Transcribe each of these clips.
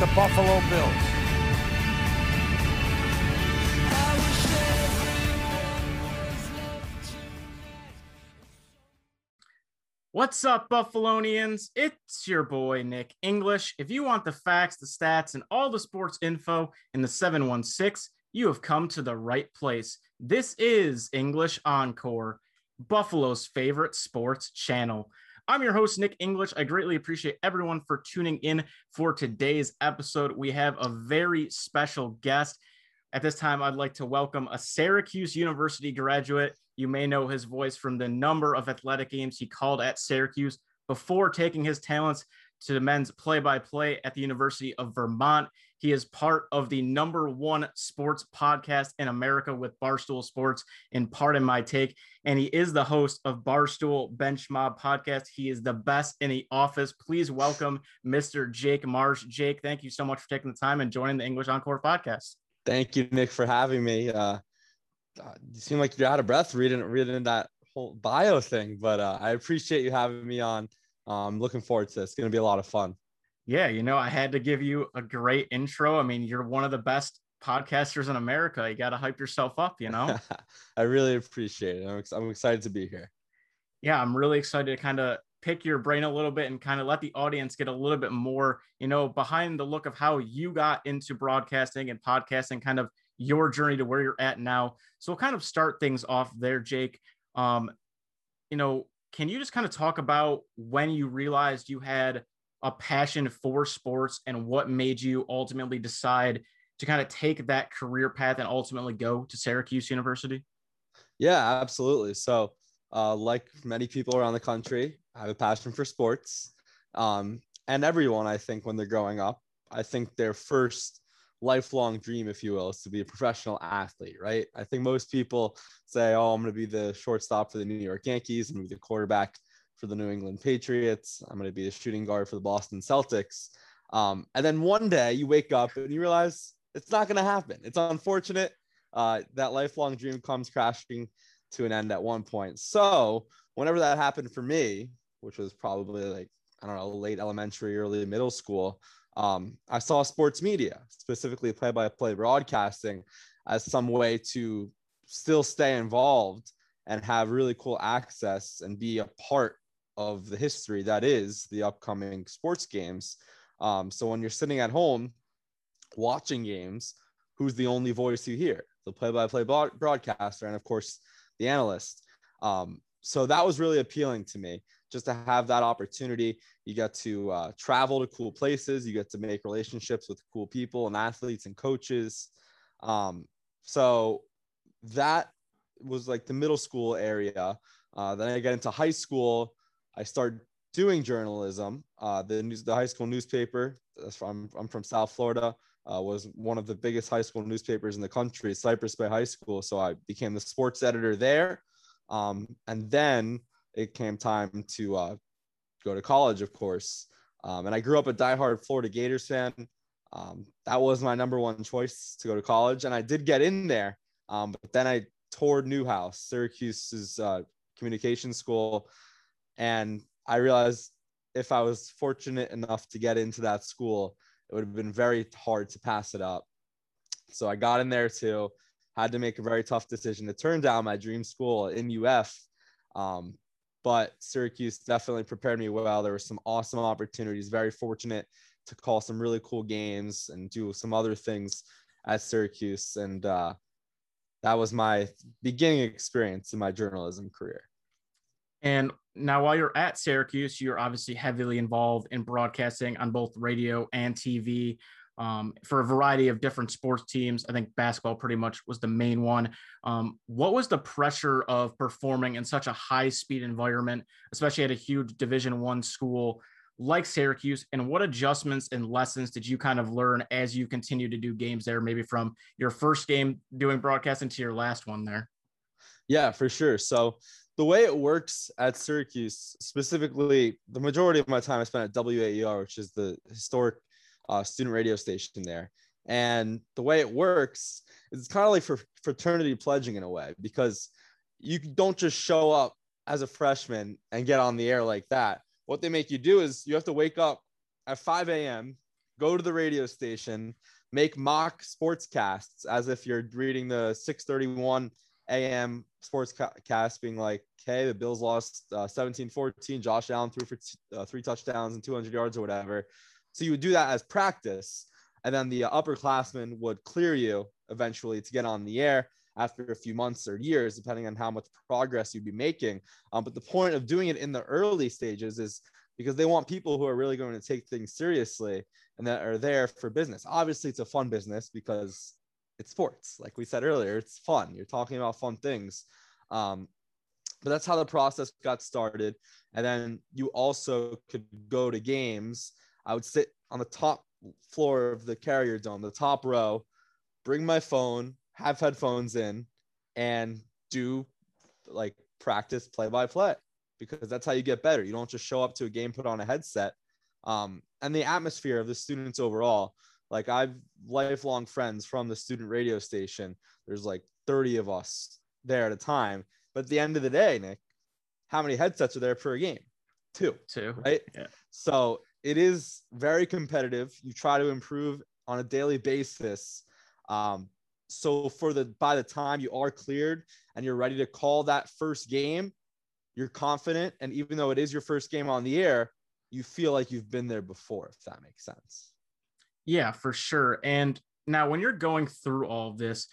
the Buffalo Bills. What's up, Buffalonians? It's your boy, Nick English. If you want the facts, the stats, and all the sports info in the 716, you have come to the right place. This is English Encore, Buffalo's favorite sports channel. I'm your host, Nick English. I greatly appreciate everyone for tuning in for today's episode. We have a very special guest. At this time, I'd like to welcome a Syracuse University graduate. You may know his voice from the number of athletic games he called at Syracuse before taking his talents to the men's play by play at the University of Vermont. He is part of the number one sports podcast in America with Barstool Sports in Pardon My Take. And he is the host of Barstool Bench Mob podcast. He is the best in the office. Please welcome Mr. Jake Marsh. Jake, thank you so much for taking the time and joining the English Encore podcast. Thank you, Nick, for having me. Uh, you seem like you're out of breath reading reading that whole bio thing, but uh, I appreciate you having me on. I'm um, looking forward to this. It's going to be a lot of fun. Yeah, you know, I had to give you a great intro. I mean, you're one of the best podcasters in America. You got to hype yourself up, you know? I really appreciate it. I'm, ex- I'm excited to be here. Yeah, I'm really excited to kind of pick your brain a little bit and kind of let the audience get a little bit more, you know, behind the look of how you got into broadcasting and podcasting, kind of your journey to where you're at now. So we'll kind of start things off there, Jake. Um, you know, can you just kind of talk about when you realized you had a passion for sports and what made you ultimately decide to kind of take that career path and ultimately go to Syracuse University? Yeah, absolutely. So, uh, like many people around the country, I have a passion for sports. Um, and everyone, I think, when they're growing up, I think their first lifelong dream, if you will, is to be a professional athlete, right? I think most people say, oh, I'm going to be the shortstop for the New York Yankees, to be the quarterback for the New England Patriots, I'm going to be the shooting guard for the Boston Celtics. Um, and then one day you wake up and you realize it's not going to happen. It's unfortunate. Uh, that lifelong dream comes crashing to an end at one point. So, whenever that happened for me, which was probably like, I don't know, late elementary, early middle school, um, I saw sports media, specifically play by play broadcasting, as some way to still stay involved and have really cool access and be a part of the history that is the upcoming sports games. Um, so when you're sitting at home watching games, who's the only voice you hear? The play by play broadcaster, and of course, the analyst. Um, so that was really appealing to me just to have that opportunity. You get to uh, travel to cool places, you get to make relationships with cool people and athletes and coaches. Um, so that was like the middle school area. Uh, then I get into high school. I started doing journalism. Uh, the news, the high school newspaper. From, I'm from South Florida. Uh, was one of the biggest high school newspapers in the country, Cypress Bay High School. So I became the sports editor there. Um, and then it came time to uh, go to college, of course. Um, and I grew up a diehard Florida Gators fan. Um, that was my number one choice to go to college, and I did get in there. Um, but then I toured Newhouse, Syracuse's uh, communication school, and I realized if I was fortunate enough to get into that school, it would have been very hard to pass it up. So I got in there too, had to make a very tough decision to turn down my dream school in UF. Um, but Syracuse definitely prepared me well. There were some awesome opportunities. Very fortunate to call some really cool games and do some other things at Syracuse, and uh, that was my beginning experience in my journalism career. And now, while you're at Syracuse, you're obviously heavily involved in broadcasting on both radio and TV um, for a variety of different sports teams. I think basketball pretty much was the main one. Um, what was the pressure of performing in such a high speed environment, especially at a huge Division One school like Syracuse? And what adjustments and lessons did you kind of learn as you continue to do games there, maybe from your first game doing broadcasting to your last one there? Yeah, for sure. So the way it works at Syracuse, specifically, the majority of my time I spent at WAER, which is the historic uh, student radio station there. And the way it works is it's kind of like for fraternity pledging in a way because you don't just show up as a freshman and get on the air like that. What they make you do is you have to wake up at 5 a.m., go to the radio station, make mock sportscasts as if you're reading the 631 AM sportscast, being like, okay, the Bills lost uh, 17 14. Josh Allen threw for t- uh, three touchdowns and 200 yards or whatever. So you would do that as practice. And then the upperclassmen would clear you eventually to get on the air after a few months or years, depending on how much progress you'd be making. Um, but the point of doing it in the early stages is because they want people who are really going to take things seriously and that are there for business. Obviously, it's a fun business because it's sports. Like we said earlier, it's fun. You're talking about fun things. Um, but that's how the process got started. And then you also could go to games. I would sit on the top floor of the carrier dome, the top row, bring my phone, have headphones in, and do like practice play by play because that's how you get better. You don't just show up to a game, put on a headset. Um, and the atmosphere of the students overall. Like I've lifelong friends from the student radio station. There's like 30 of us there at a time. But at the end of the day, Nick, how many headsets are there per game? Two. Two. Right. Yeah. So it is very competitive. You try to improve on a daily basis. Um, so for the by the time you are cleared and you're ready to call that first game, you're confident. And even though it is your first game on the air, you feel like you've been there before, if that makes sense. Yeah, for sure. And now, when you're going through all of this,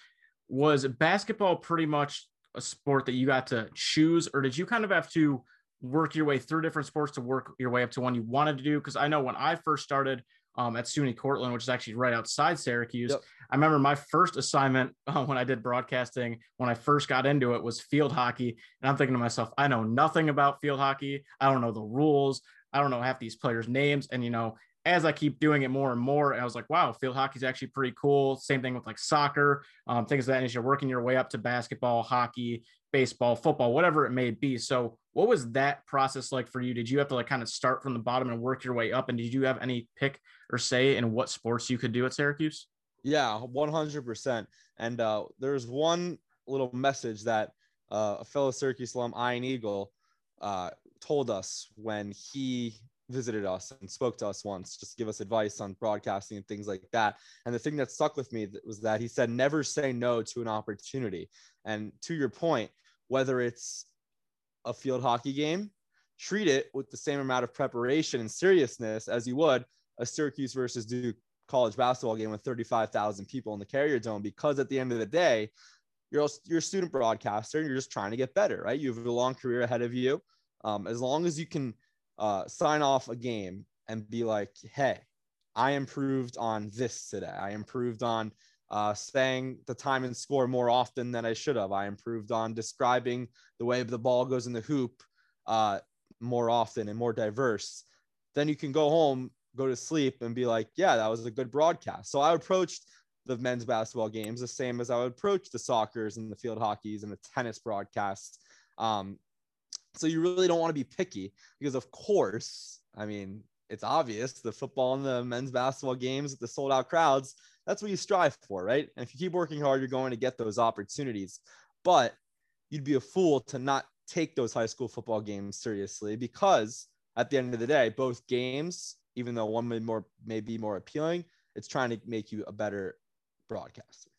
was basketball pretty much a sport that you got to choose, or did you kind of have to work your way through different sports to work your way up to one you wanted to do? Because I know when I first started um, at SUNY Cortland, which is actually right outside Syracuse, yep. I remember my first assignment uh, when I did broadcasting, when I first got into it, was field hockey. And I'm thinking to myself, I know nothing about field hockey. I don't know the rules. I don't know half these players' names. And, you know, as I keep doing it more and more, I was like, wow, field hockey is actually pretty cool. Same thing with like soccer, um, things like that. As you're working your way up to basketball, hockey, baseball, football, whatever it may be. So, what was that process like for you? Did you have to like kind of start from the bottom and work your way up? And did you have any pick or say in what sports you could do at Syracuse? Yeah, 100%. And uh, there's one little message that uh, a fellow Syracuse alum, Ian Eagle, uh, told us when he visited us and spoke to us once, just give us advice on broadcasting and things like that. And the thing that stuck with me was that he said, never say no to an opportunity. And to your point, whether it's a field hockey game, treat it with the same amount of preparation and seriousness as you would a Syracuse versus Duke college basketball game with 35,000 people in the Carrier Dome because at the end of the day, you're you're a student broadcaster and you're just trying to get better, right? You have a long career ahead of you. Um, as long as you can uh, sign off a game and be like, hey, I improved on this today. I improved on uh, saying the time and score more often than I should have. I improved on describing the way the ball goes in the hoop uh, more often and more diverse. Then you can go home, go to sleep, and be like, yeah, that was a good broadcast. So I approached the men's basketball games the same as I would approach the soccer's and the field hockeys and the tennis broadcasts. Um, so you really don't want to be picky because, of course, I mean, it's obvious the football and the men's basketball games, the sold out crowds, that's what you strive for, right? And if you keep working hard, you're going to get those opportunities. But you'd be a fool to not take those high school football games seriously because at the end of the day, both games, even though one may more may be more appealing, it's trying to make you a better broadcaster.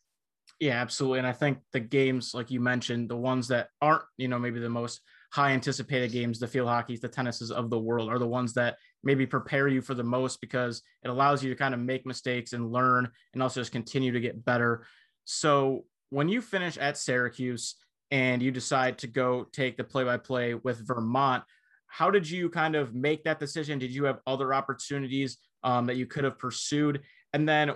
Yeah, absolutely. And I think the games, like you mentioned, the ones that aren't, you know, maybe the most high anticipated games, the field hockeys, the tennises of the world are the ones that maybe prepare you for the most because it allows you to kind of make mistakes and learn and also just continue to get better. So when you finish at Syracuse and you decide to go take the play by play with Vermont, how did you kind of make that decision? Did you have other opportunities um, that you could have pursued? And then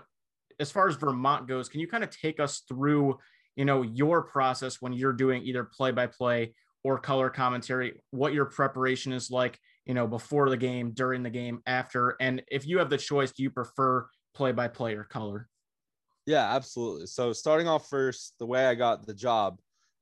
as far as Vermont goes, can you kind of take us through, you know, your process when you're doing either play by play or color commentary, what your preparation is like, you know, before the game, during the game, after, and if you have the choice, do you prefer play by play or color? Yeah, absolutely. So starting off first, the way I got the job.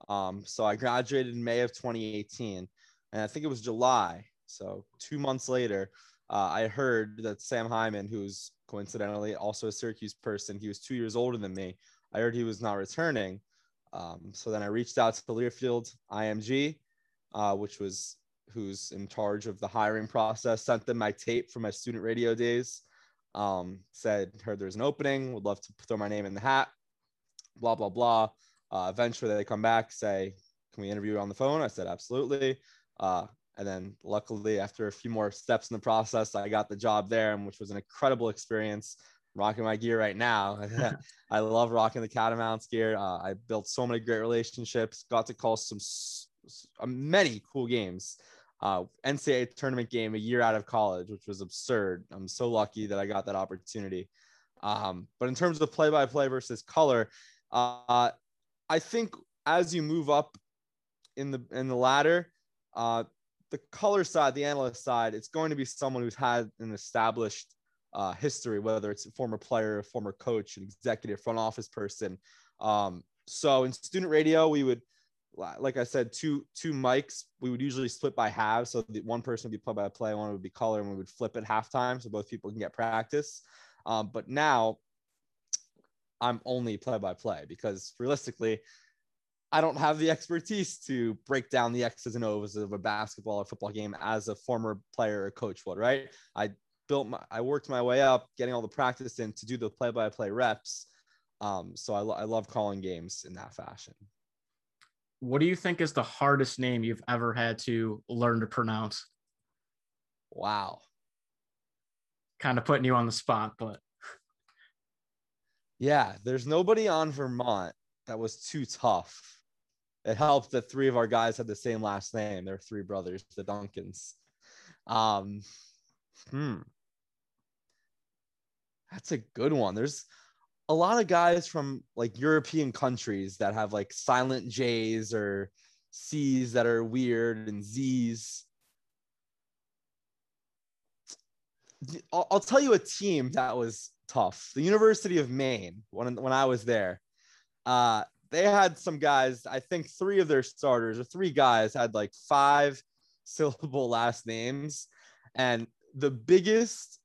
Um, so I graduated in May of 2018, and I think it was July. So two months later, uh, I heard that Sam Hyman, who's coincidentally also a Syracuse person, he was two years older than me. I heard he was not returning. Um, so then I reached out to Learfield IMG, uh, which was who's in charge of the hiring process, sent them my tape from my student radio days. Um, said, heard there's an opening, would love to throw my name in the hat, blah, blah, blah. Uh, eventually they come back, say, can we interview you on the phone? I said, absolutely. Uh, and then luckily, after a few more steps in the process, I got the job there, which was an incredible experience. Rocking my gear right now. I love rocking the Catamounts gear. Uh, I built so many great relationships, got to call some uh, many cool games. Uh, NCAA tournament game a year out of college, which was absurd. I'm so lucky that I got that opportunity. Um, but in terms of play by play versus color, uh, I think as you move up in the in the ladder, uh, the color side, the analyst side, it's going to be someone who's had an established uh, history, whether it's a former player, a former coach, an executive, front office person. Um, so in student radio, we would, like I said, two two mics. We would usually split by halves, so the one person would be play by play, one would be color, and we would flip at halftime, so both people can get practice. Um, but now, I'm only play by play because realistically, I don't have the expertise to break down the X's and O's of a basketball or football game as a former player or coach would, right? I built my, I worked my way up, getting all the practice in to do the play by play reps. Um, so I, lo- I love calling games in that fashion. What do you think is the hardest name you've ever had to learn to pronounce? Wow. Kind of putting you on the spot, but. Yeah, there's nobody on Vermont that was too tough it helped that three of our guys had the same last name. They're three brothers, the Duncans. Um, hmm. That's a good one. There's a lot of guys from like European countries that have like silent J's or C's that are weird and Z's. I'll, I'll tell you a team that was tough. The University of Maine, when, when I was there, uh, they had some guys, I think three of their starters or three guys had like five syllable last names. And the biggest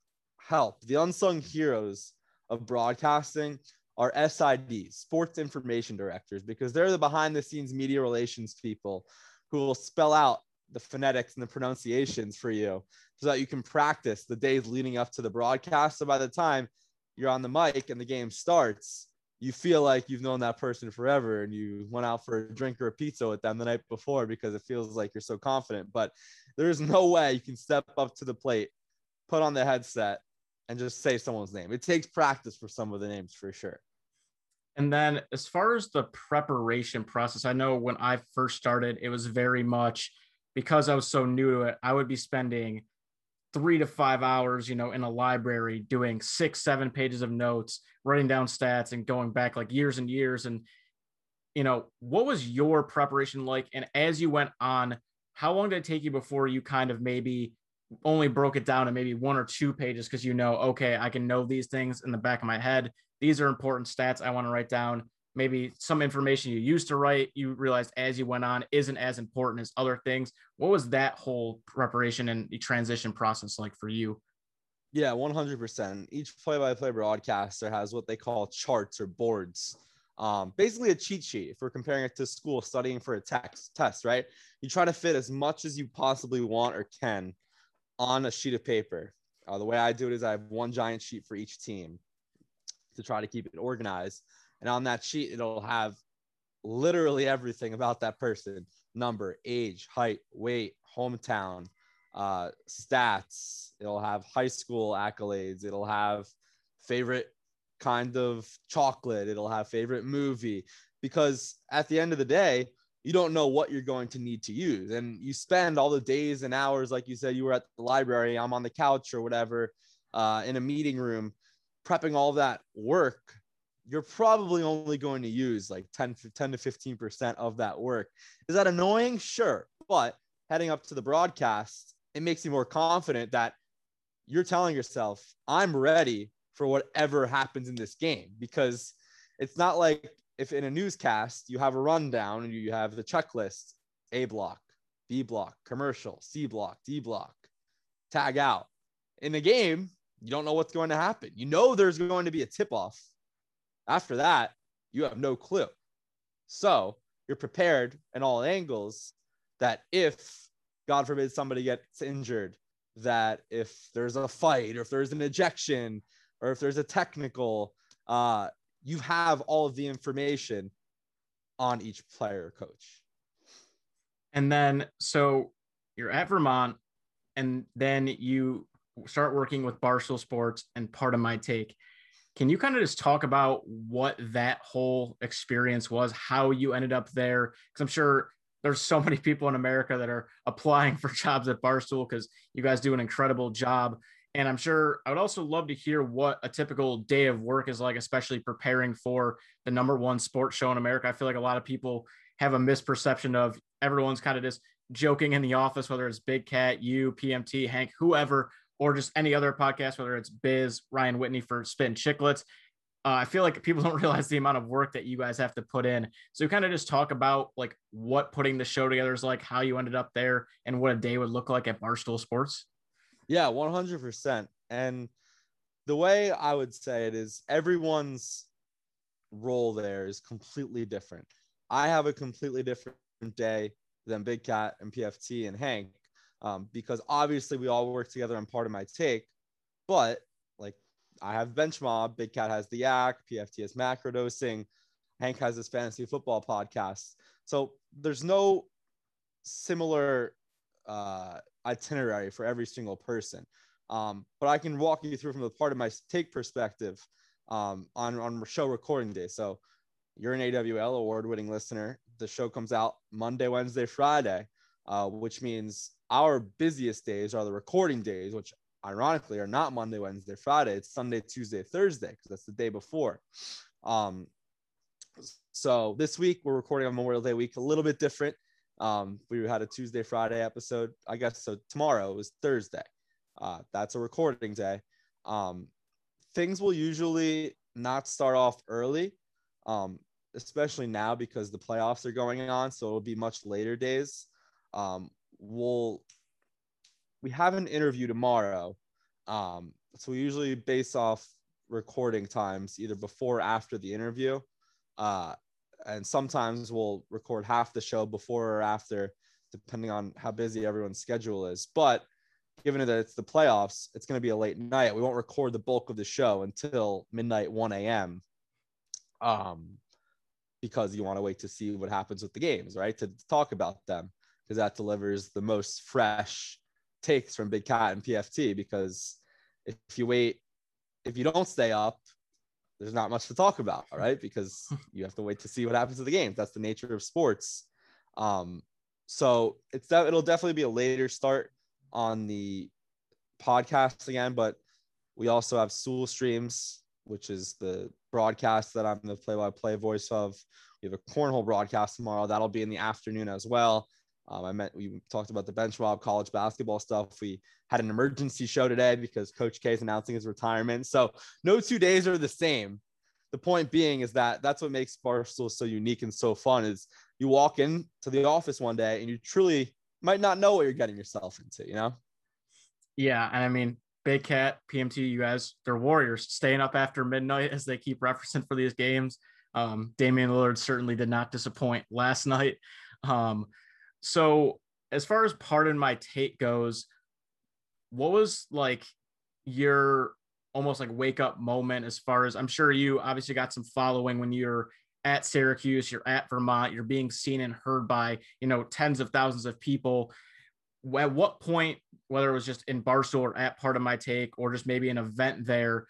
help, the unsung heroes of broadcasting are SIDs, sports information directors, because they're the behind the scenes media relations people who will spell out the phonetics and the pronunciations for you so that you can practice the days leading up to the broadcast. So by the time you're on the mic and the game starts, you feel like you've known that person forever and you went out for a drink or a pizza with them the night before because it feels like you're so confident. But there's no way you can step up to the plate, put on the headset, and just say someone's name. It takes practice for some of the names for sure. And then as far as the preparation process, I know when I first started, it was very much because I was so new to it, I would be spending three to five hours, you know, in a library doing six, seven pages of notes, writing down stats and going back like years and years. And, you know, what was your preparation like? And as you went on, how long did it take you before you kind of maybe only broke it down to maybe one or two pages because you know, okay, I can know these things in the back of my head. These are important stats I want to write down. Maybe some information you used to write you realized as you went on isn't as important as other things. What was that whole preparation and transition process like for you? Yeah 100% each play-by-play broadcaster has what they call charts or boards. Um, basically a cheat sheet if we're comparing it to school studying for a text test right? You try to fit as much as you possibly want or can on a sheet of paper uh, the way i do it is i have one giant sheet for each team to try to keep it organized and on that sheet, it'll have literally everything about that person number, age, height, weight, hometown, uh, stats. It'll have high school accolades. It'll have favorite kind of chocolate. It'll have favorite movie. Because at the end of the day, you don't know what you're going to need to use. And you spend all the days and hours, like you said, you were at the library, I'm on the couch or whatever, uh, in a meeting room, prepping all that work you're probably only going to use like 10, 10 to 15% of that work. Is that annoying? Sure. But heading up to the broadcast, it makes you more confident that you're telling yourself, I'm ready for whatever happens in this game because it's not like if in a newscast you have a rundown and you have the checklist A block, B block, commercial, C block, D block, tag out. In the game, you don't know what's going to happen. You know there's going to be a tip off after that, you have no clue. So you're prepared in all angles that if, God forbid, somebody gets injured, that if there's a fight or if there's an ejection, or if there's a technical, uh, you have all of the information on each player coach. And then, so you're at Vermont, and then you start working with Barstool Sports and Pardon My Take. Can you kind of just talk about what that whole experience was, how you ended up there? Because I'm sure there's so many people in America that are applying for jobs at Barstool because you guys do an incredible job. And I'm sure I would also love to hear what a typical day of work is like, especially preparing for the number one sports show in America. I feel like a lot of people have a misperception of everyone's kind of just joking in the office, whether it's Big Cat, you, PMT, Hank, whoever, or just any other podcast, whether it's Biz, Ryan Whitney for Spittin' Chiclets. Uh, I feel like people don't realize the amount of work that you guys have to put in. So kind of just talk about like what putting the show together is like, how you ended up there, and what a day would look like at Barstool Sports. Yeah, 100%. And the way I would say it is everyone's role there is completely different. I have a completely different day than Big Cat and PFT and Hank um, because obviously we all work together on part of my take, but like I have bench mob, Big Cat has the yak, PFT has macro dosing, Hank has his fantasy football podcast. So there's no similar uh, itinerary for every single person. Um, but I can walk you through from the part of my take perspective um, on, on show recording day. So you're an AWL award winning listener. The show comes out Monday, Wednesday, Friday, uh, which means our busiest days are the recording days, which ironically are not Monday, Wednesday, Friday. It's Sunday, Tuesday, Thursday, because that's the day before. Um, so this week we're recording on Memorial Day week, a little bit different. Um, we had a Tuesday, Friday episode, I guess. So tomorrow is Thursday. Uh, that's a recording day. Um, things will usually not start off early, um, especially now because the playoffs are going on. So it'll be much later days. Um, we'll we have an interview tomorrow. Um, so we usually base off recording times either before or after the interview. Uh, and sometimes we'll record half the show before or after, depending on how busy everyone's schedule is. But given that it's the playoffs, it's going to be a late night. We won't record the bulk of the show until midnight, 1 a.m. Um, because you want to wait to see what happens with the games, right? To talk about them because that delivers the most fresh takes from Big Cat and PFT. Because if you wait, if you don't stay up, there's not much to talk about, right? Because you have to wait to see what happens to the games. That's the nature of sports. Um, so it's that it'll definitely be a later start on the podcast again, but we also have Soul Streams, which is the broadcast that I'm the play-by-play voice of. We have a cornhole broadcast tomorrow. That'll be in the afternoon as well. Um, I meant we talked about the bench mob college basketball stuff. We had an emergency show today because Coach K is announcing his retirement. So no two days are the same. The point being is that that's what makes Barstool so unique and so fun is you walk into the office one day and you truly might not know what you're getting yourself into, you know? Yeah. And I mean, Big Cat, PMT, you guys, they're warriors staying up after midnight as they keep referencing for these games. Um, Damian Lillard certainly did not disappoint last night. Um, so as far as pardon my take goes, what was like your almost like wake up moment as far as I'm sure you obviously got some following when you're at Syracuse, you're at Vermont, you're being seen and heard by, you know, tens of thousands of people. At what point, whether it was just in Barstool or at Pardon My Take, or just maybe an event there,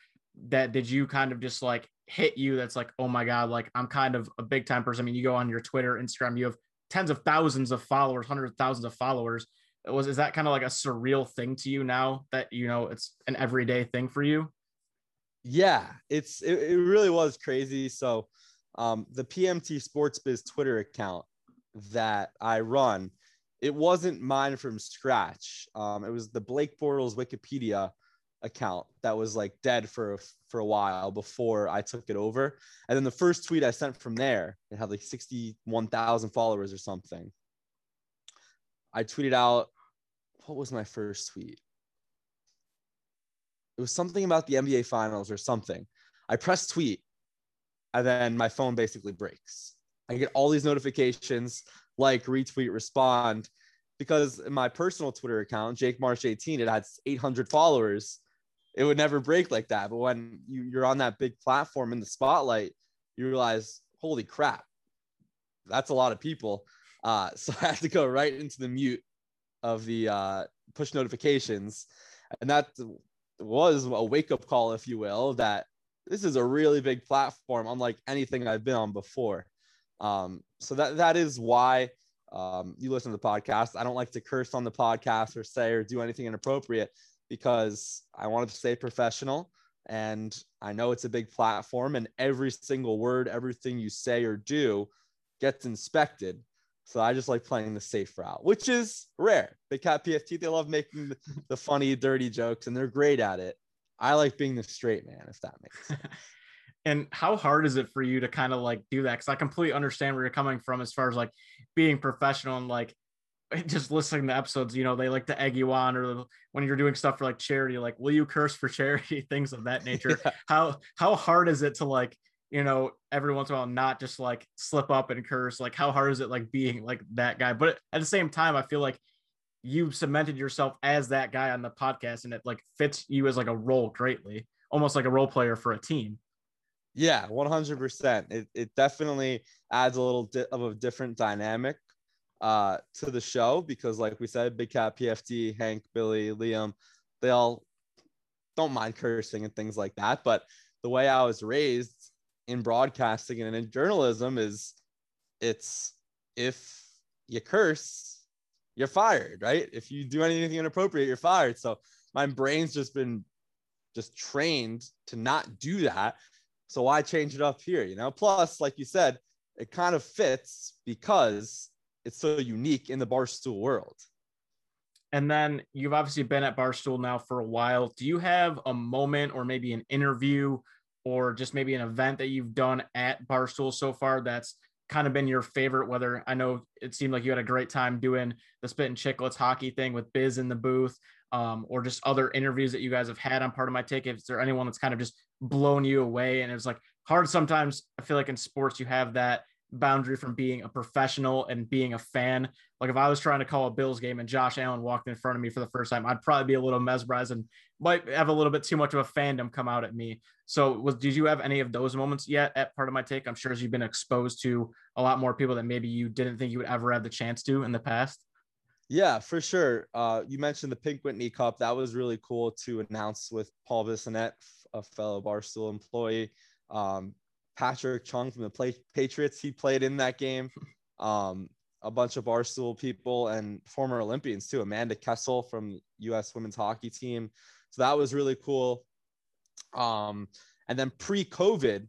that did you kind of just like hit you? That's like, oh my God, like I'm kind of a big time person. I mean, you go on your Twitter, Instagram, you have tens of thousands of followers, hundreds of thousands of followers. Was is that kind of like a surreal thing to you now that you know it's an everyday thing for you? Yeah, it's it, it really was crazy. So um, the PMT Sports Biz Twitter account that I run, it wasn't mine from scratch. Um, it was the Blake Bortles Wikipedia account that was like dead for for a while before I took it over. And then the first tweet I sent from there, it had like 61,000 followers or something. I tweeted out what was my first tweet? It was something about the NBA finals or something. I press tweet and then my phone basically breaks. I get all these notifications like retweet respond because my personal Twitter account, Jake Marsh 18, it had 800 followers it would never break like that. But when you, you're on that big platform in the spotlight, you realize, holy crap, that's a lot of people. Uh, so I had to go right into the mute of the uh, push notifications. And that was a wake up call, if you will, that this is a really big platform, unlike anything I've been on before. Um, so that that is why um, you listen to the podcast. I don't like to curse on the podcast or say or do anything inappropriate because I wanted to stay professional. And I know it's a big platform, and every single word, everything you say or do gets inspected. So I just like playing the safe route, which is rare. Big Cat PFT, they love making the, the funny, dirty jokes, and they're great at it. I like being the straight man, if that makes sense. and how hard is it for you to kind of like do that? Because I completely understand where you're coming from as far as like being professional and like just listening to episodes, you know, they like to egg you on, or when you're doing stuff for like charity, like, will you curse for charity? Things of that nature. Yeah. How how hard is it to like, you know, every once in a while not just like slip up and curse? Like, how hard is it like being like that guy? But at the same time, I feel like you cemented yourself as that guy on the podcast, and it like fits you as like a role greatly, almost like a role player for a team. Yeah, 100%. It, it definitely adds a little bit of a different dynamic uh, to the show because, like we said, Big Cat, PFT, Hank, Billy, Liam, they all don't mind cursing and things like that. But the way I was raised in broadcasting and in journalism is it's if you curse, you're fired, right? If you do anything inappropriate, you're fired. So my brain's just been just trained to not do that. So why change it up here? You know, plus, like you said, it kind of fits because it's so unique in the barstool world. And then you've obviously been at Barstool now for a while. Do you have a moment or maybe an interview or just maybe an event that you've done at Barstool so far that's kind of been your favorite? Whether I know it seemed like you had a great time doing the Spittin' Chiclets hockey thing with Biz in the booth, um, or just other interviews that you guys have had on Pardon My Take. Is there anyone that's kind of just blown you away? And it's like hard sometimes. I feel like in sports you have that boundary from being a professional and being a fan. Like if I was trying to call a Bills game and Josh Allen walked in front of me for the first time, I'd probably be a little mesmerized and might have a little bit too much of a fandom come out at me. So was did you have any of those moments yet at Pardon My Take? I'm sure as you've been exposed to a lot more people that maybe you didn't think you would ever have the chance to in the past. Yeah, for sure. Uh, you mentioned the Pink Whitney Cup. That was really cool to announce with Paul Bissonnette, a fellow Barstool employee. Um, Patrick Chung from the play- Patriots. He played in that game. Um, a bunch of Barstool people and former Olympians too. Amanda Kessel from U.S. Women's Hockey Team. So that was really cool. Um, and then pre-COVID,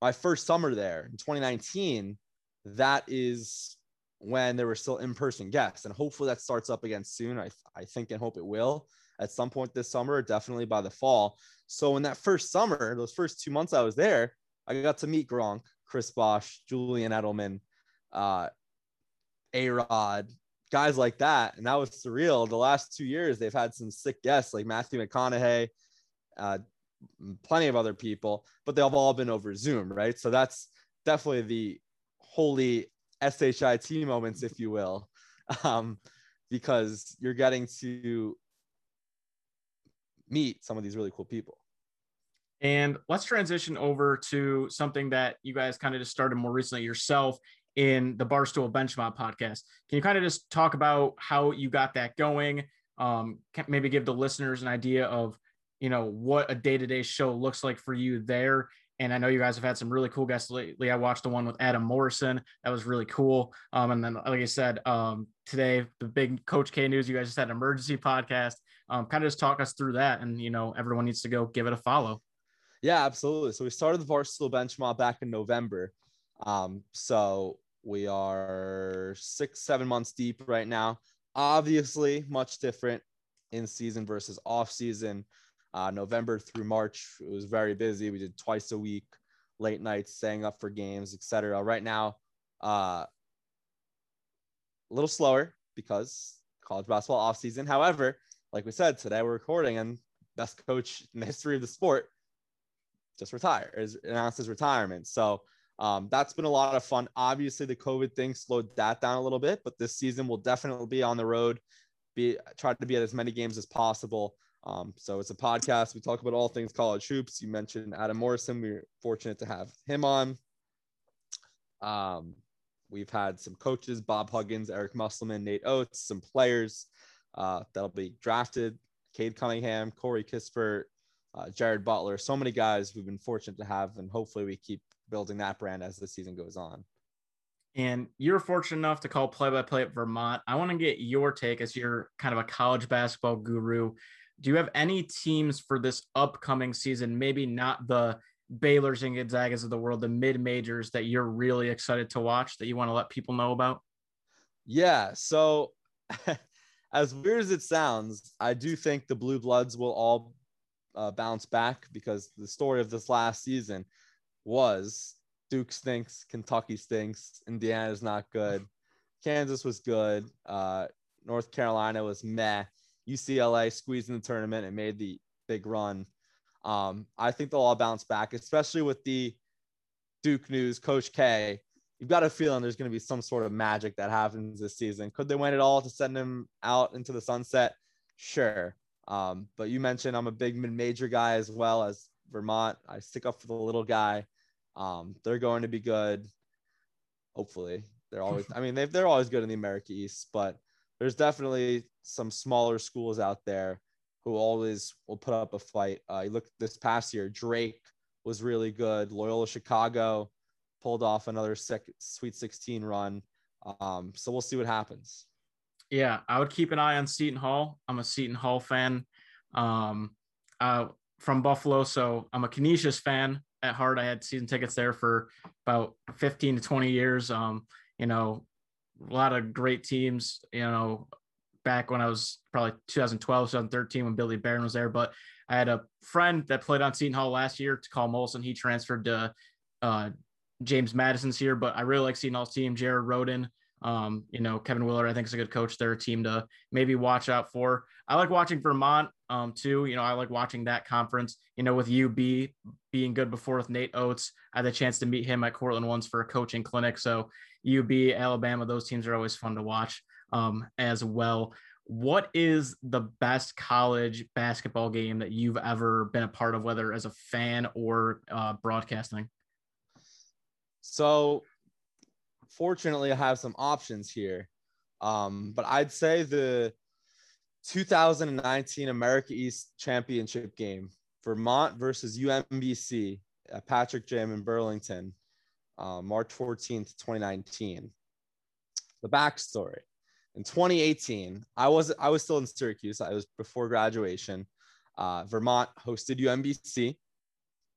my first summer there in 2019, that is when there were still in-person guests, and hopefully that starts up again soon. I I think and hope it will at some point this summer, definitely by the fall. So in that first summer, those first two months I was there, I got to meet Gronk, Chris Bosh, Julian Edelman, uh, A Rod, guys like that. And that was surreal. The last two years, they've had some sick guests like Matthew McConaughey, uh, plenty of other people, but they've all been over Zoom, right? So that's definitely the holy SHIT moments, if you will, um, because you're getting to meet some of these really cool people. And let's transition over to something that you guys kind of just started more recently yourself in the Barstool Bench Mob podcast. Can you kind of just talk about how you got that going? Um, maybe give the listeners an idea of, you know, what a day-to-day show looks like for you there. And I know you guys have had some really cool guests lately. I watched the one with Adam Morrison. That was really cool. Um, and then, like I said, um, today, the big Coach K news, you guys just had an emergency podcast. Um, kind of just talk us through that. And, you know, everyone needs to go give it a follow. Yeah, absolutely. So we started the Barstool Bench Mob back in November. Um, so we are six, seven months deep right now. Obviously, much different in season versus off season. Uh, November through March, it was very busy. We did twice a week, late nights, staying up for games, etc. Right now, uh, a little slower because college basketball off season. However, like we said, today we're recording and best coach in the history of the sport just retire, is announced his retirement. So um, that's been a lot of fun. Obviously, the COVID thing slowed that down a little bit, but this season will definitely be on the road. Be try to be at as many games as possible. Um, so it's a podcast. We talk about all things college hoops. You mentioned Adam Morrison. We are fortunate to have him on. Um, we've had some coaches, Bob Huggins, Eric Musselman, Nate Oats, some players uh, that'll be drafted, Cade Cunningham, Corey Kispert, uh, Jared Butler, so many guys we've been fortunate to have, and hopefully we keep building that brand as the season goes on. And you're fortunate enough to call play by play at Vermont. I want to get your take as you're kind of a college basketball guru. Do you have any teams for this upcoming season? Maybe not the Baylor's and Gonzagas of the world, the mid majors that you're really excited to watch that you want to let people know about? Yeah. So, as weird as it sounds, I do think the Blue Bloods will all uh, bounce back because the story of this last season was Duke stinks, Kentucky stinks, Indiana's not good, Kansas was good, uh, North Carolina was meh, UCLA squeezed in the tournament and made the big run. Um, I think they'll all bounce back, especially with the Duke news. Coach K, you've got a feeling there's going to be some sort of magic that happens this season. Could they win it all to send him out into the sunset? Sure. Um, but you mentioned I'm a big mid-major guy as well as Vermont. I stick up for the little guy. Um, they're going to be good. Hopefully, they're always. I mean, they they're always good in the America East, but there's definitely some smaller schools out there who always will put up a fight. Uh, you look this past year, Drake was really good. Loyola Chicago pulled off another sec- Sweet 16 run. Um, so we'll see what happens. Yeah, I would keep an eye on Seton Hall. I'm a Seton Hall fan um, uh, from Buffalo, so I'm a Canisius fan at heart. I had season tickets there for about 15 to 20 years. Um, you know, a lot of great teams. You know, back when I was probably 2012, 2013 when Billy Baron was there. But I had a friend that played on Seton Hall last year Takal Molson. He transferred to uh, James Madison's here, but I really like Seton Hall's team. Jared Rhoden, um, you know, Kevin Willard, I think is a good coach. They're a team to maybe watch out for. I like watching Vermont um, too. You know, I like watching that conference, you know, with UB being good before with Nate Oats, I had the chance to meet him at Cortland once for a coaching clinic. So UB, Alabama, those teams are always fun to watch um, as well. What is the best college basketball game that you've ever been a part of, whether as a fan or uh, broadcasting? So, fortunately, I have some options here. Um, but I'd say the 2019 America East Championship game, Vermont versus UMBC at Patrick Gym in Burlington, uh, March 14th, 2019. The backstory in 2018, I was I was still in Syracuse. I was before graduation. Uh, Vermont hosted UMBC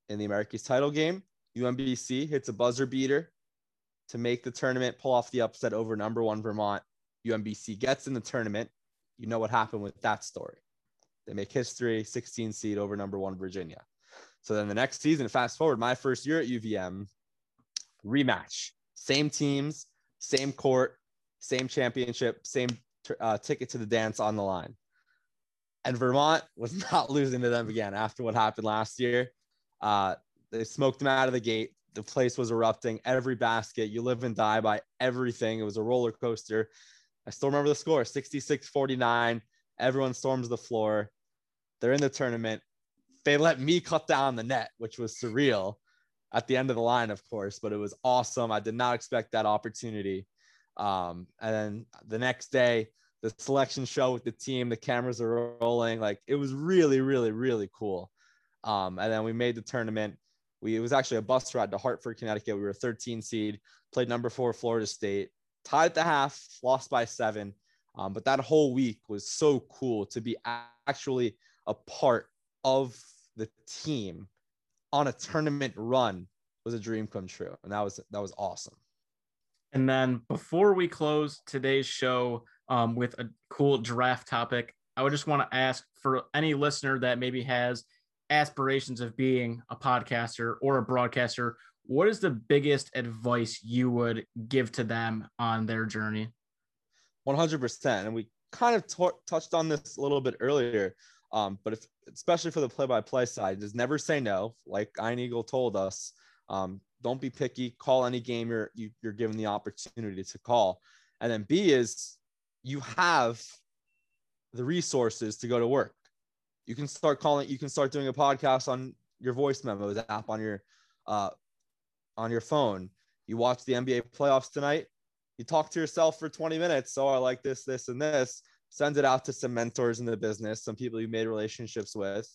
in the America's title game. UMBC hits a buzzer beater to make the tournament, pull off the upset over number one Vermont. UMBC gets in the tournament. You know what happened with that story. They make history, 16 seed over number one Virginia. So then the next season, fast forward, my first year at UVM, rematch, same teams, same court, same championship, same uh, ticket to the dance on the line. And Vermont was not losing to them again after what happened last year. Uh, they smoked them out of the gate. The place was erupting. Every basket, you live and die by everything. It was a roller coaster. I still remember the score 66 49. Everyone storms the floor. They're in the tournament. They let me cut down the net, which was surreal at the end of the line, of course, but it was awesome. I did not expect that opportunity. Um, and then the next day, the selection show with the team, the cameras are rolling. Like it was really, really, really cool. Um, and then we made the tournament. We it was actually a bus ride to Hartford, Connecticut. We were 13 seed, played number four Florida State, tied at the half, lost by seven. Um, but that whole week was so cool to be actually a part of the team on a tournament run was a dream come true, and that was that was awesome. And then before we close today's show um, with a cool draft topic, I would just want to ask for any listener that maybe has aspirations of being a podcaster or a broadcaster, what is the biggest advice you would give to them on their journey? 100%. And we kind of t- touched on this a little bit earlier. Um, but if, especially for the play-by-play side, just never say no. Like Ian Eagle told us, um, don't be picky. Call any game you're you, are you are given the opportunity to call. And then B is you have the resources to go to work. You can start calling. You can start doing a podcast on your voice memos app on your uh, on your phone. You watch the NBA playoffs tonight. You talk to yourself for 20 minutes. so I like this, this, and this. Send it out to some mentors in the business, some people you made relationships with.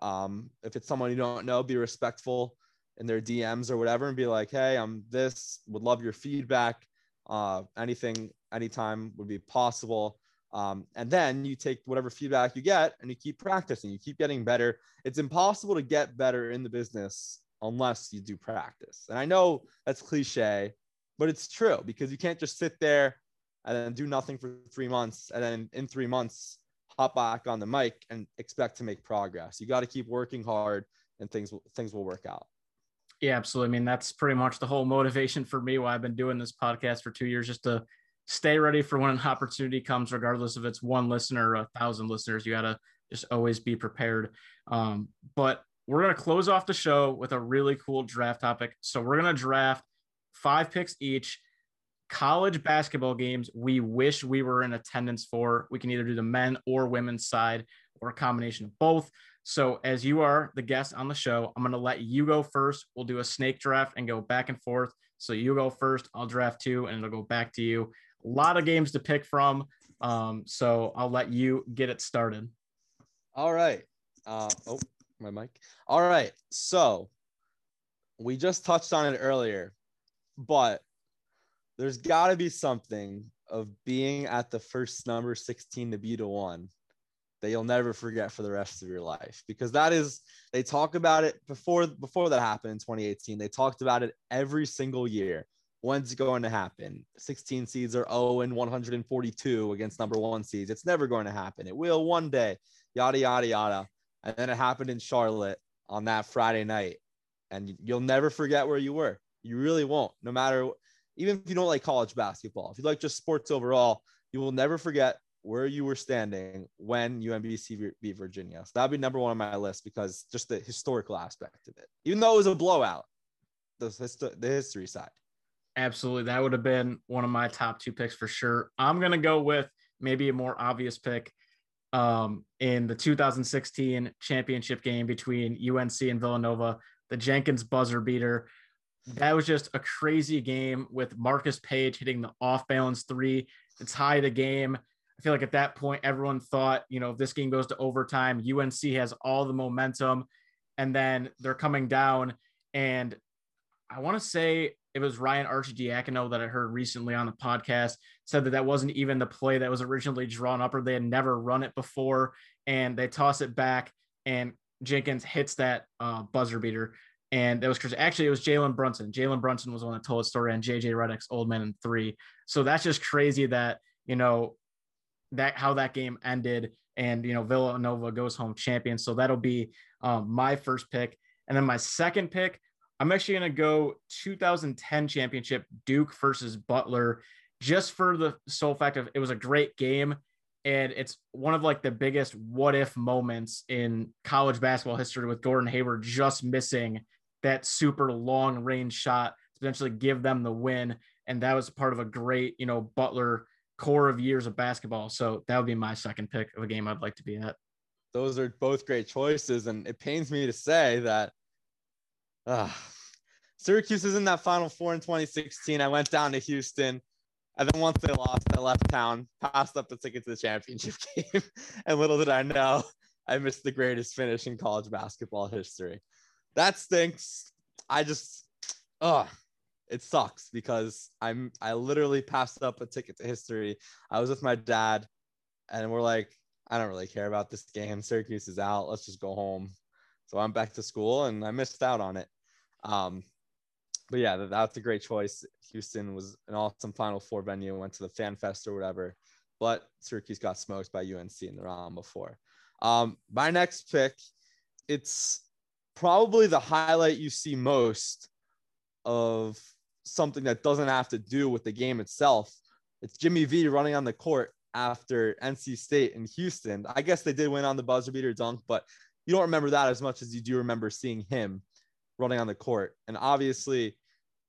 Um, if it's someone you don't know, be respectful in their DMs or whatever and be like, hey, I'm this, would love your feedback. Uh, anything, anytime would be possible. Um, and then you take whatever feedback you get and you keep practicing, you keep getting better. It's impossible to get better in the business unless you do practice. And I know that's cliche, but it's true because you can't just sit there and then do nothing for three months and then in three months hop back on the mic and expect to make progress. You got to keep working hard and things things will work out. Yeah, absolutely. I mean, that's pretty much the whole motivation for me why I've been doing this podcast for two years, just to stay ready for when an opportunity comes, regardless if it's one listener or a thousand listeners. You got to just always be prepared. Um, but we're going to close off the show with a really cool draft topic. So we're going to draft five picks each. College basketball games we wish we were in attendance for. We can either do the men or women's side or a combination of both. So, as you are the guest on the show, I'm going to let you go first. We'll do a snake draft and go back and forth. So, you go first, I'll draft two, and it'll go back to you. A lot of games to pick from. Um, so, I'll let you get it started. All right. Uh, oh, my mic. All right. So, we just touched on it earlier, but there's got to be something of being at the first number 16 to be to one that you'll never forget for the rest of your life because that is they talk about it before before that happened in 2018 they talked about it every single year when's it going to happen? 16 seeds are 0 and 142 against number one seeds. It's never going to happen. It will one day yada yada yada. And then it happened in charlotte on that friday night. And you'll never forget where you were. You really won't no matter even if you don't like college basketball, if you like just sports overall, you will never forget where you were standing when UMBC beat Virginia. So that'd be number one on my list because just the historical aspect of it, even though it was a blowout, the, the history side. Absolutely. That would have been one of my top two picks for sure. I'm going to go with maybe a more obvious pick um, in the 2016 championship game between UNC and Villanova, the Jenkins buzzer beater that was just a crazy game with Marcus Paige hitting the off balance three to tie the game. I feel like at that point, everyone thought, you know, if this game goes to overtime, UNC has all the momentum, and then they're coming down. And I want to say it was Ryan Archie Arcidiacono that I heard recently on the podcast said that that wasn't even the play that was originally drawn up, or they had never run it before, and they toss it back, and Jenkins hits that uh, buzzer beater and that was. Actually, it was Jalen Brunson. Jalen Brunson was the one that told a story on JJ Redick's Old Man in Three. So that's just crazy that you know that how that game ended, and you know Villanova goes home champion. So that'll be um, my first pick, and then my second pick. I'm actually going to go 2010 championship Duke versus Butler, just for the sole fact of it was a great game and it's one of like the biggest what if moments in college basketball history with Gordon Hayward just missing that super long range shot to potentially give them the win. And that was part of a great, you know, Butler core of years of basketball. So that would be my second pick of a game I'd like to be at. Those are both great choices. And it pains me to say that uh, Syracuse is in that final four in 2016. I went down to Houston. And then once they lost, I left town, passed up the ticket to the championship game. and little did I know, I missed the greatest finish in college basketball history that stinks. I just, oh, it sucks because I'm I literally passed up a ticket to history. I was with my dad, and we're like, I don't really care about this game. Syracuse is out. Let's just go home. So I'm back to school, and I missed out on it. Um, but yeah, that, that's a great choice. Houston was an awesome Final Four venue. Went to the Fan Fest or whatever, but Syracuse got smoked by UNC in the round before. Um, my next pick, it's probably the highlight you see most of something that doesn't have to do with the game itself. It's Jimmy V running on the court after NC State and Houston. I guess they did win on the buzzer beater dunk, but you don't remember that as much as you do remember seeing him running on the court. And obviously,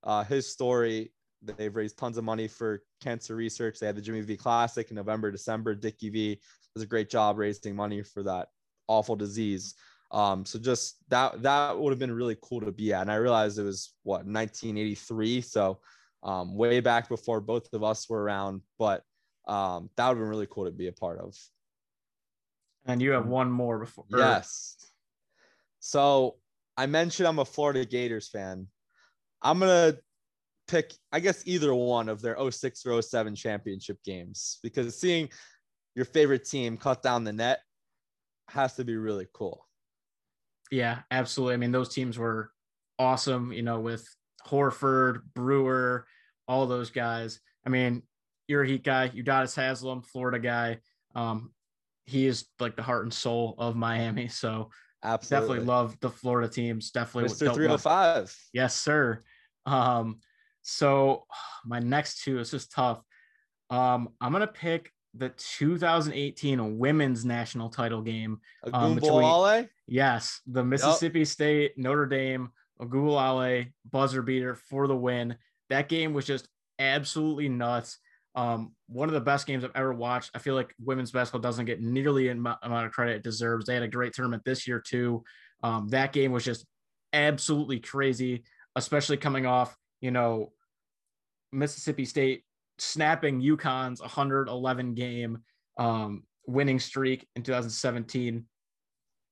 uh, his story, they've raised tons of money for cancer research. They had the Jimmy V Classic in November, December. Dickie V does a great job raising money for that awful disease. Um, so just that that would have been really cool to be at. And I realized it was what 1983, so um, way back before both of us were around. But um, that would have been really cool to be a part of. And you have one more before. Yes. So I mentioned I'm a Florida Gators fan. I'm gonna pick, I guess, either one of their 06 or 07 championship games because seeing your favorite team cut down the net has to be really cool. Yeah, absolutely. I mean, those teams were awesome, you know, with Horford, Brewer, all those guys. I mean, you're a Heat guy, Udonis Haslem, Florida guy. Um, he is like the heart and soul of Miami. So Absolutely. definitely love the Florida teams. Definitely Mr. don't love- 305. Yes, sir. Um, so my next two, this is tough. Um, I'm gonna pick the 2018 women's national title game. Um, between- Yes, the Mississippi State Notre Dame Ogunbowale buzzer beater for the win. That game was just absolutely nuts. Um, one of the best games I've ever watched. I feel like women's basketball doesn't get nearly the amount of credit it deserves. They had a great tournament this year too. Um, that game was just absolutely crazy, especially coming off, you know, Mississippi State snapping UConn's 111 game um, winning streak in 2017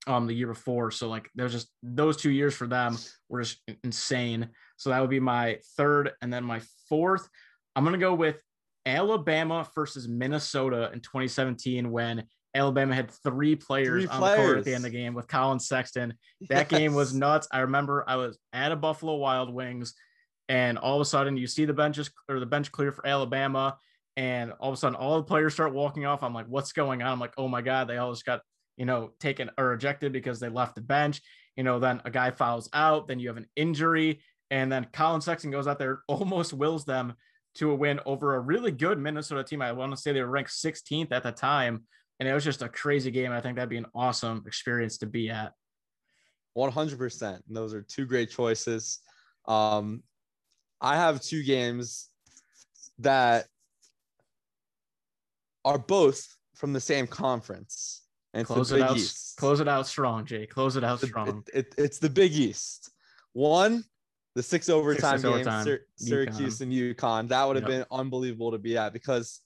um the year before so like there's just those two years for them were just insane so that would be my third and then my fourth i'm to go with alabama versus minnesota in 2017 when alabama had three players Three on the court at the end of the game with colin sexton. That game was nuts. I remember i was at a buffalo wild wings and all of a sudden you see the benches or the bench clear for alabama and all of a sudden all the players start walking off. I'm like what's going on? I'm like oh my god. They all just got you know, taken or ejected because they left the bench. You know, then a guy fouls out, then you have an injury, and then Colin Sexton goes out there, almost wills them to a win over a really good Minnesota team. I want to say they were ranked 16th at the time, and it was just a crazy game. I think that'd be an awesome experience to be at. 100%. And Those are two great choices. Um, I have two games that are both from the same conference. And Close it out. East. Close it out strong, Jay. Close it out strong. it- it- it's the Big East. One, the six overtime Six game, overtime, Syr- Syracuse and UConn. That would have Yep. been unbelievable to be at because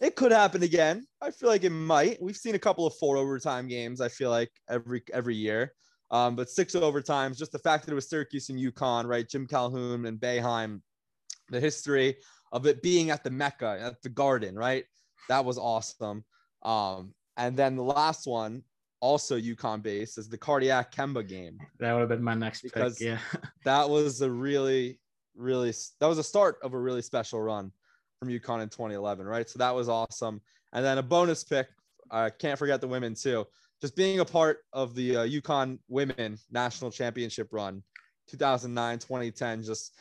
it could happen again. I feel like it might. We've seen a couple of four overtime games. I feel like every every year. Um, but six overtimes, just the fact that it was Syracuse and UConn, right? Jim Calhoun and Boeheim, the history of it being at the Mecca, at the Garden, right? That was awesome. Um, and then the last one, also UConn based, is the cardiac Kemba game. That would have been my next Because- pick. Yeah. That was a really, really that was a start of a really special run from UConn in 2011, right? So that was awesome. And then a bonus pick, I can't forget the women too. Just being a part of the uh, UConn women national championship run, 2009, 2010. Just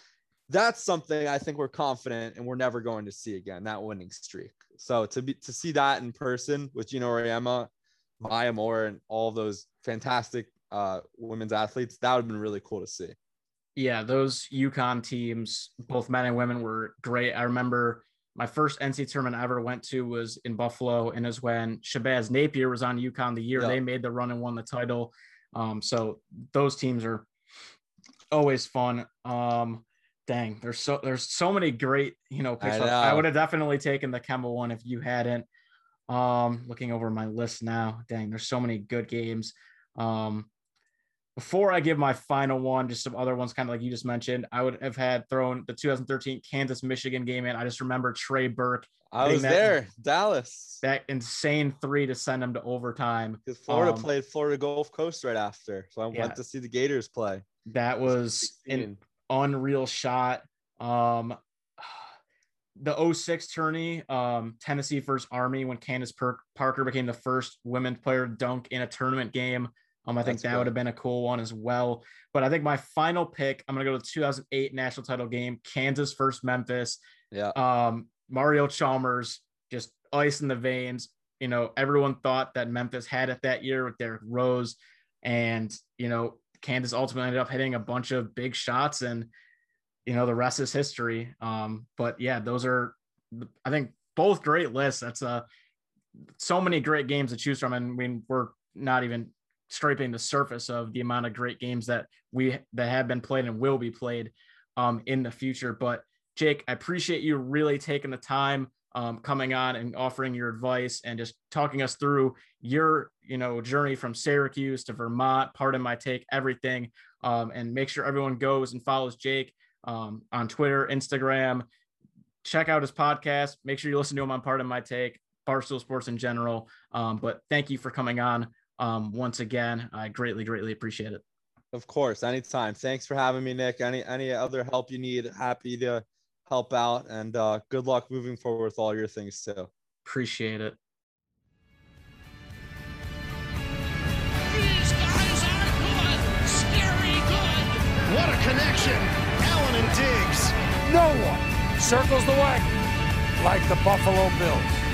that's something I think we're confident and we're never going to see again. That winning streak. So to be to see that in person with Geno Auriemma, Maya Moore, and all those fantastic uh, women's athletes, that would have been really cool to see. yeah, those UConn teams, both men and women, were great. I remember my first NC tournament I ever went to was in Buffalo, and is when Shabazz Napier was on UConn the year Yeah. they made the run and won the title. Um, so those teams are always fun. Um, dang, there's so there's so many great you know picks. I I, would have definitely taken the Kemba one if you hadn't. Um, looking over my list now, dang, there's so many good games. Um, before I give my final one, just some other ones, kind of like you just mentioned, I would have had thrown the 2013 Kansas Michigan game in. I just remember Trey Burke, I was that- there, Dallas, that insane three to send them to overtime. because Florida um, played Florida Gulf Coast right after, so I Yeah. went to see the Gators play. That was an unreal shot. Um, the 06 tourney, um, Tennessee versus Army when Candace per- Parker became the first women's player to dunk in a tournament game. Um, I think That's that cool. would have been a cool one as well. But I think my final pick, I'm gonna go to the 2008 national title game, Kansas versus Memphis. yeah, Um, Mario Chalmers just ice in the veins. You know, everyone thought that Memphis had it that year with Derrick Rose, and you know, Kansas ultimately ended up hitting a bunch of big shots, and you know, the rest is history. Um, but yeah, those are, I think, both great lists. That's uh so many great games to choose from, and I mean, we're not even scraping the surface of the amount of great games that we that have been played and will be played um, in the future. But Jake, I appreciate you really taking the time um, coming on and offering your advice and just talking us through your you know journey from Syracuse to Vermont. Pardon my take, everything, um, and make sure everyone goes and follows Jake um, on Twitter, Instagram. Check out his podcast. Make sure you listen to him on Pardon My Take, Barstool Sports in general. Um, but thank you for coming on um, once again. I greatly, greatly appreciate it. Of course, anytime. Thanks for having me, Nick. Any any other help you need, happy to help out. And uh, good luck moving forward with all your things too. Appreciate it. No one circles the wagon like the Buffalo Bills.